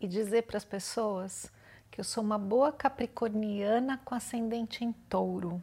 e dizer para as pessoas que eu sou uma boa capricorniana com ascendente em touro.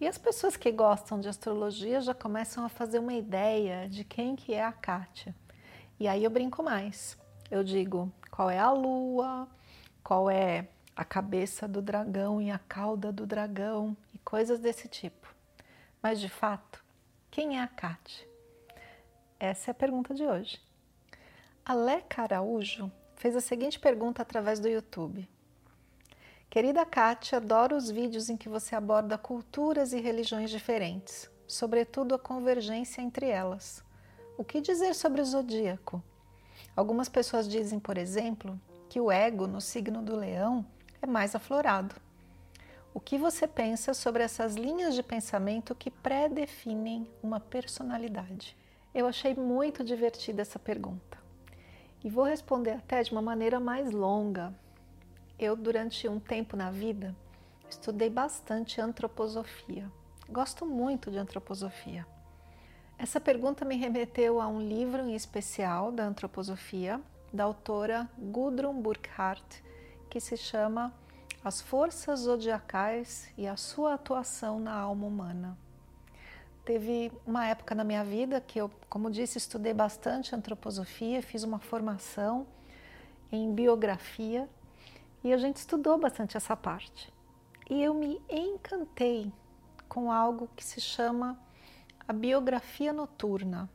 E as pessoas que gostam de astrologia já começam a fazer uma ideia de quem que é a Kátia. E aí eu brinco mais. Eu digo qual é a lua, qual é a cabeça do dragão e a cauda do dragão e coisas desse tipo. Mas de fato, quem é a Kátia? Essa é a pergunta de hoje. Aleca Araújo fez a seguinte pergunta através do YouTube. Querida Kátia, adoro os vídeos em que você aborda culturas e religiões diferentes, sobretudo a convergência entre elas. O que dizer sobre o zodíaco? Algumas pessoas dizem, por exemplo, que o ego no signo do leão é mais aflorado. O que você pensa sobre essas linhas de pensamento que predefinem uma personalidade? Eu achei muito divertida essa pergunta. E vou responder até de uma maneira mais longa. Eu, durante um tempo na vida, estudei bastante antroposofia. Gosto muito de antroposofia. Essa pergunta me remeteu a um livro em especial da antroposofia, da autora Gudrun Burkhardt, que se chama As Forças Zodiacais e a Sua Atuação na Alma Humana. Teve uma época na minha vida que eu, como disse, estudei bastante antroposofia, fiz uma formação em biografia e a gente estudou bastante essa parte. E eu me encantei com algo que se chama a biografia noturna.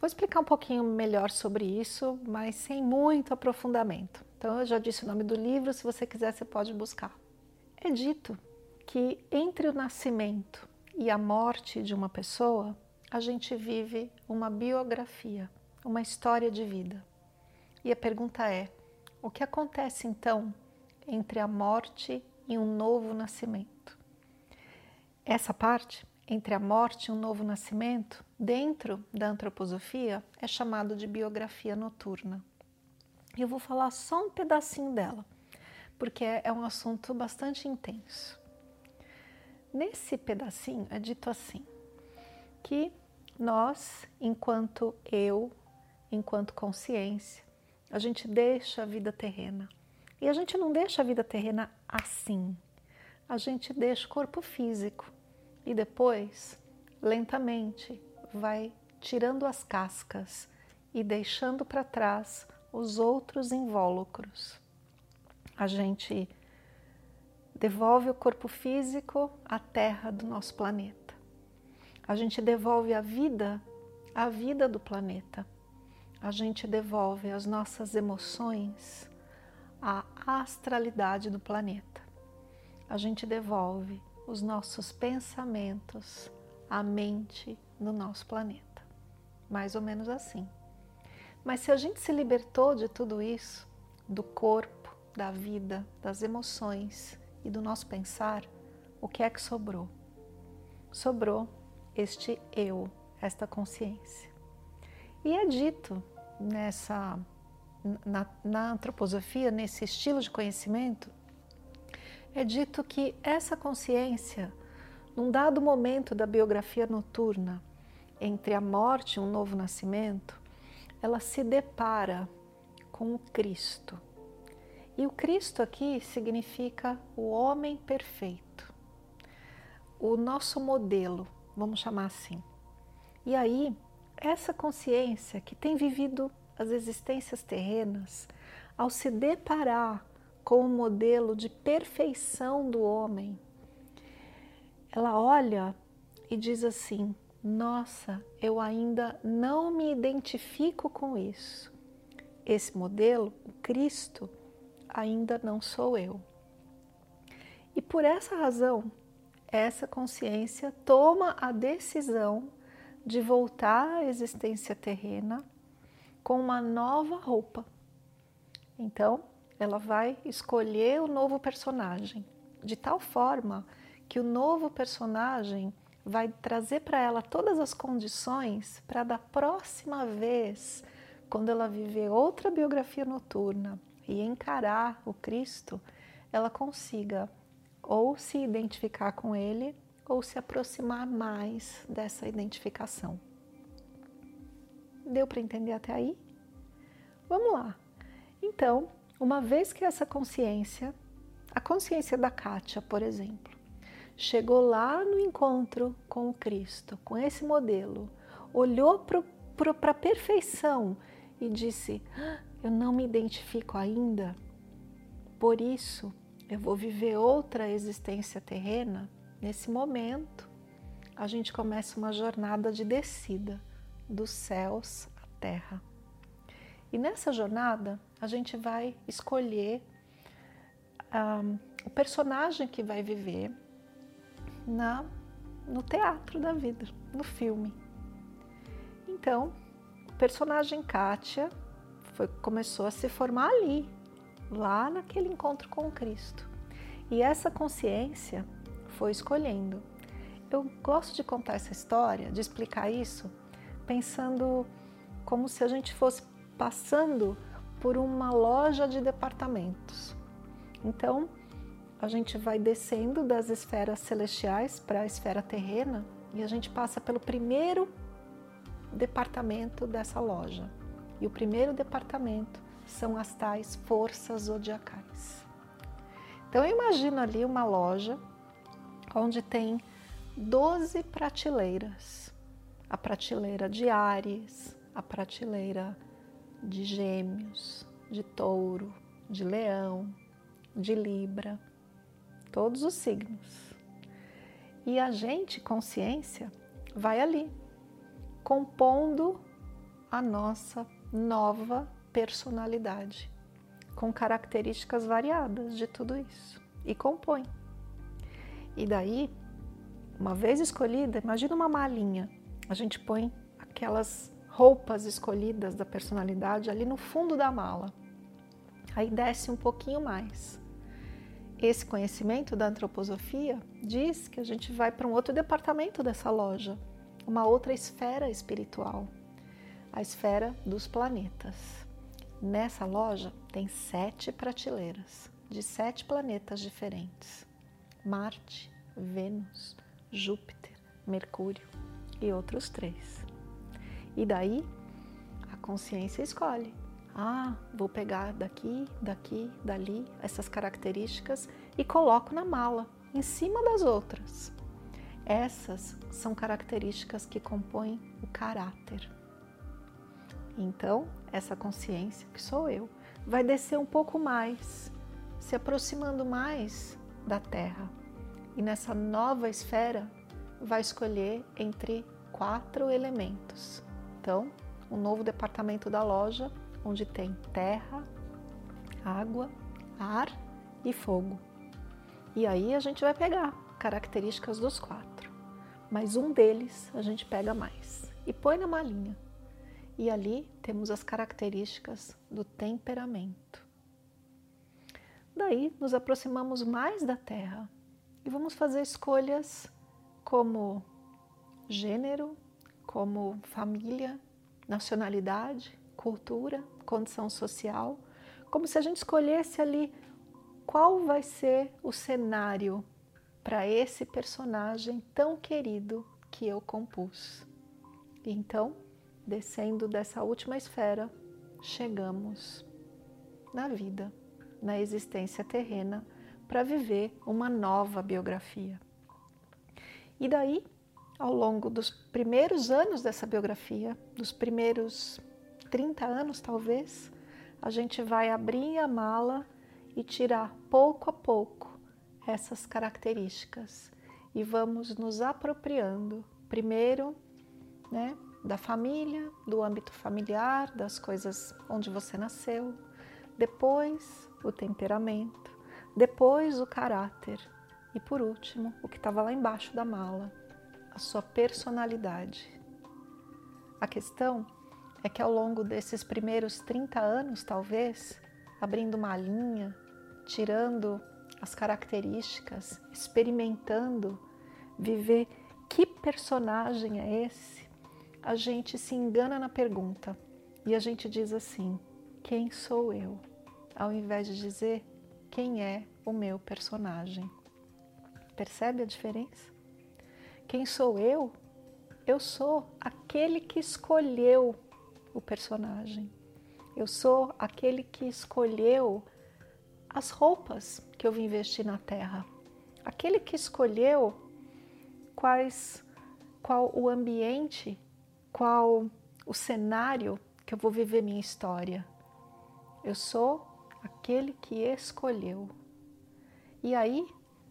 Vou explicar um pouquinho melhor sobre isso, mas sem muito aprofundamento. Então, eu já disse o nome do livro, se você quiser, você pode buscar. É dito que entre o nascimento e a morte de uma pessoa, a gente vive uma biografia, uma história de vida. E a pergunta é: o que acontece então entre a morte e um novo nascimento? Essa parte, entre a morte e um novo nascimento, dentro da antroposofia, é chamado de biografia noturna. Eu vou falar só um pedacinho dela, porque é um assunto bastante intenso. Nesse pedacinho é dito assim: que nós, enquanto eu, enquanto consciência, a gente deixa a vida terrena. E a gente não deixa a vida terrena assim. A gente deixa o corpo físico e depois, lentamente, vai tirando as cascas e deixando para trás os outros invólucros. A gente devolve o corpo físico à terra do nosso planeta. A gente devolve a vida à vida do planeta. A gente devolve as nossas emoções à astralidade do planeta. A gente devolve os nossos pensamentos à mente do nosso planeta. Mais ou menos assim. Mas se a gente se libertou de tudo isso, do corpo, da vida, das emoções, e do nosso pensar, o que é que sobrou? Sobrou este eu, esta consciência. E é dito nessa na, na antroposofia, nesse estilo de conhecimento, é dito que essa consciência, num dado momento da biografia noturna, entre a morte e um novo nascimento, ela se depara com o Cristo e o Cristo aqui significa o homem perfeito, o nosso modelo, vamos chamar assim. E aí, essa consciência que tem vivido as existências terrenas, ao se deparar com o modelo de perfeição do homem, ela olha e diz assim: Nossa, eu ainda não me identifico com isso. Esse modelo, o Cristo, ainda não sou eu. E por essa razão, essa consciência toma a decisão de voltar à existência terrena com uma nova roupa. Então, ela vai escolher o novo personagem de tal forma que o novo personagem vai trazer para ela todas as condições para da próxima vez, quando ela viver outra biografia noturna e encarar o Cristo, ela consiga ou se identificar com ele ou se aproximar mais dessa identificação. Deu para entender até aí? Vamos lá. Então, uma vez que essa consciência, a consciência da Kátia, por exemplo, chegou lá no encontro com o Cristo, com esse modelo, olhou para a perfeição e disse: ah, Eu não me identifico ainda, por isso eu vou viver outra existência terrena. Nesse momento, a gente começa uma jornada de descida dos céus à terra. E nessa jornada, a gente vai escolher o personagem que vai viver na, no teatro da vida, no filme. Então, personagem Kátia foi, começou a se formar ali, lá naquele encontro com Cristo. E essa consciência foi escolhendo. Eu gosto de contar essa história, de explicar isso, pensando como se a gente fosse passando por uma loja de departamentos. Então, a gente vai descendo das esferas celestiais para a esfera terrena e a gente passa pelo primeiro departamento dessa loja. E o primeiro departamento são as tais forças zodiacais. Então eu imagino ali uma loja onde tem 12 prateleiras. A prateleira de Ares, a prateleira de Gêmeos, de Touro, de Leão, de Libra, todos os signos. E a gente, consciência, vai ali, compondo a nossa nova personalidade, com características variadas de tudo isso, e compõe. E daí, uma vez escolhida, imagina uma malinha, a gente põe aquelas roupas escolhidas da personalidade ali no fundo da mala. Aí desce um pouquinho mais esse conhecimento da antroposofia diz que a gente vai para um outro departamento dessa loja, uma outra esfera espiritual, a esfera dos planetas. Nessa loja tem sete prateleiras de sete planetas diferentes: Marte, Vênus, Júpiter, Mercúrio e outros três. E daí a consciência escolhe ah, vou pegar daqui, daqui, dali essas características e coloco na mala, em cima das outras. Essas são características que compõem o caráter. Então, essa consciência, que sou eu, vai descer um pouco mais, se aproximando mais da Terra. E nessa nova esfera, vai escolher entre quatro elementos. Então, um novo departamento da loja onde tem terra, água, ar e fogo. E aí a gente vai pegar características dos quatro, mas um deles a gente pega mais e põe na malinha. E ali temos as características do temperamento. Daí nos aproximamos mais da Terra e vamos fazer escolhas como gênero, como família, nacionalidade, cultura, condição social, como se a gente escolhesse ali qual vai ser o cenário para esse personagem tão querido que eu compus. Então, descendo dessa última esfera, chegamos na vida, na existência terrena, para viver uma nova biografia. E daí, ao longo dos primeiros anos dessa biografia, dos primeiros 30 anos talvez, a gente vai abrir a mala e tirar pouco a pouco essas características e vamos nos apropriando, primeiro, né, da família, do âmbito familiar, das coisas onde você nasceu, depois o temperamento, depois o caráter e por último, o que estava lá embaixo da mala, a sua personalidade. A questão é que ao longo desses primeiros 30 anos, talvez, abrindo uma linha, tirando as características, experimentando, viver que personagem é esse, a gente se engana na pergunta e a gente diz assim: quem sou eu? Ao invés de dizer quem é o meu personagem. Percebe a diferença? Quem sou eu? Eu sou aquele que escolheu o personagem. Eu sou aquele que escolheu as roupas que eu vim vestir na terra. Aquele que escolheu quais qual o ambiente, qual o cenário que eu vou viver minha história. Eu sou aquele que escolheu. E aí,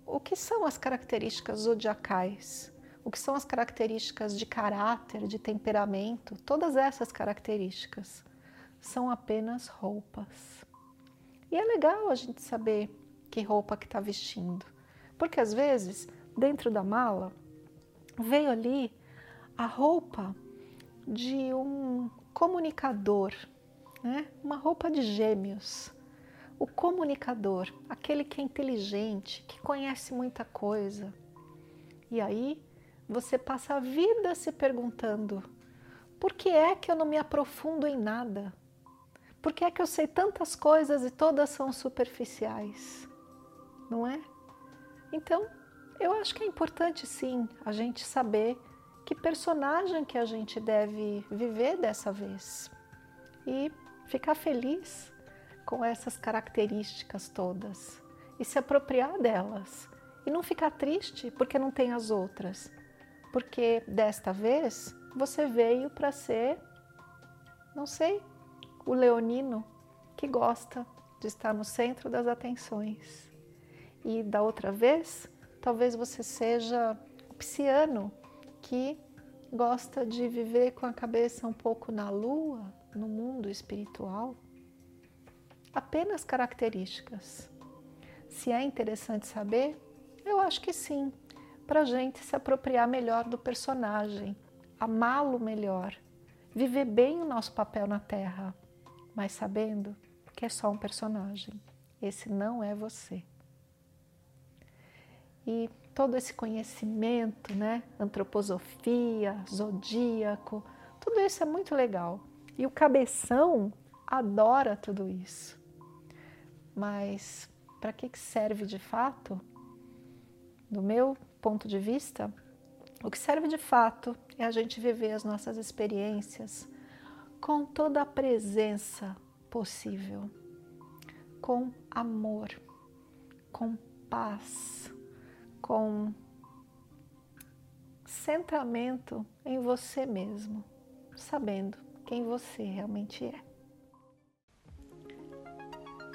o que são as características zodiacais? O que são as características de caráter, de temperamento? Todas essas características são apenas roupas. E é legal a gente saber que roupa que está vestindo, porque às vezes dentro da mala veio ali a roupa de um comunicador, né? uma roupa de gêmeos. O comunicador, aquele que é inteligente, que conhece muita coisa. E aí você passa a vida se perguntando: por que é que eu não me aprofundo em nada? Por que é que eu sei tantas coisas e todas são superficiais? Não é? Então, eu acho que é importante sim a gente saber que personagem que a gente deve viver dessa vez e ficar feliz com essas características todas e se apropriar delas e não ficar triste porque não tem as outras, porque desta vez você veio para ser, não sei, o leonino que gosta de estar no centro das atenções. E da outra vez, talvez você seja o pisciano que gosta de viver com a cabeça um pouco na lua, no mundo espiritual. Apenas características. Se é interessante saber, eu acho que sim, para a gente se apropriar melhor do personagem, amá-lo melhor, viver bem o nosso papel na Terra mas sabendo que é só um personagem. Esse não é você. E todo esse conhecimento, né, antroposofia, zodíaco, tudo isso é muito legal. E o cabeção adora tudo isso. Mas para que serve de fato? Do meu ponto de vista, o que serve de fato é a gente viver as nossas experiências com toda a presença possível, com amor, com paz, com centramento em você mesmo, sabendo quem você realmente é.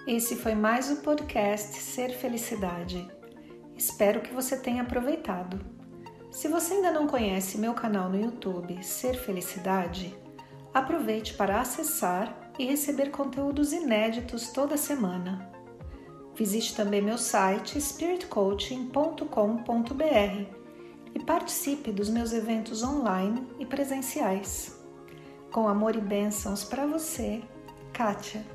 Esse foi mais o podcast Ser Felicidade. Espero que você tenha aproveitado. Se você ainda não conhece meu canal no YouTube Ser Felicidade, aproveite para acessar e receber conteúdos inéditos toda semana. Visite também meu site spiritcoaching.com.br e participe dos meus eventos online e presenciais. Com amor e bênçãos para você, Kátia.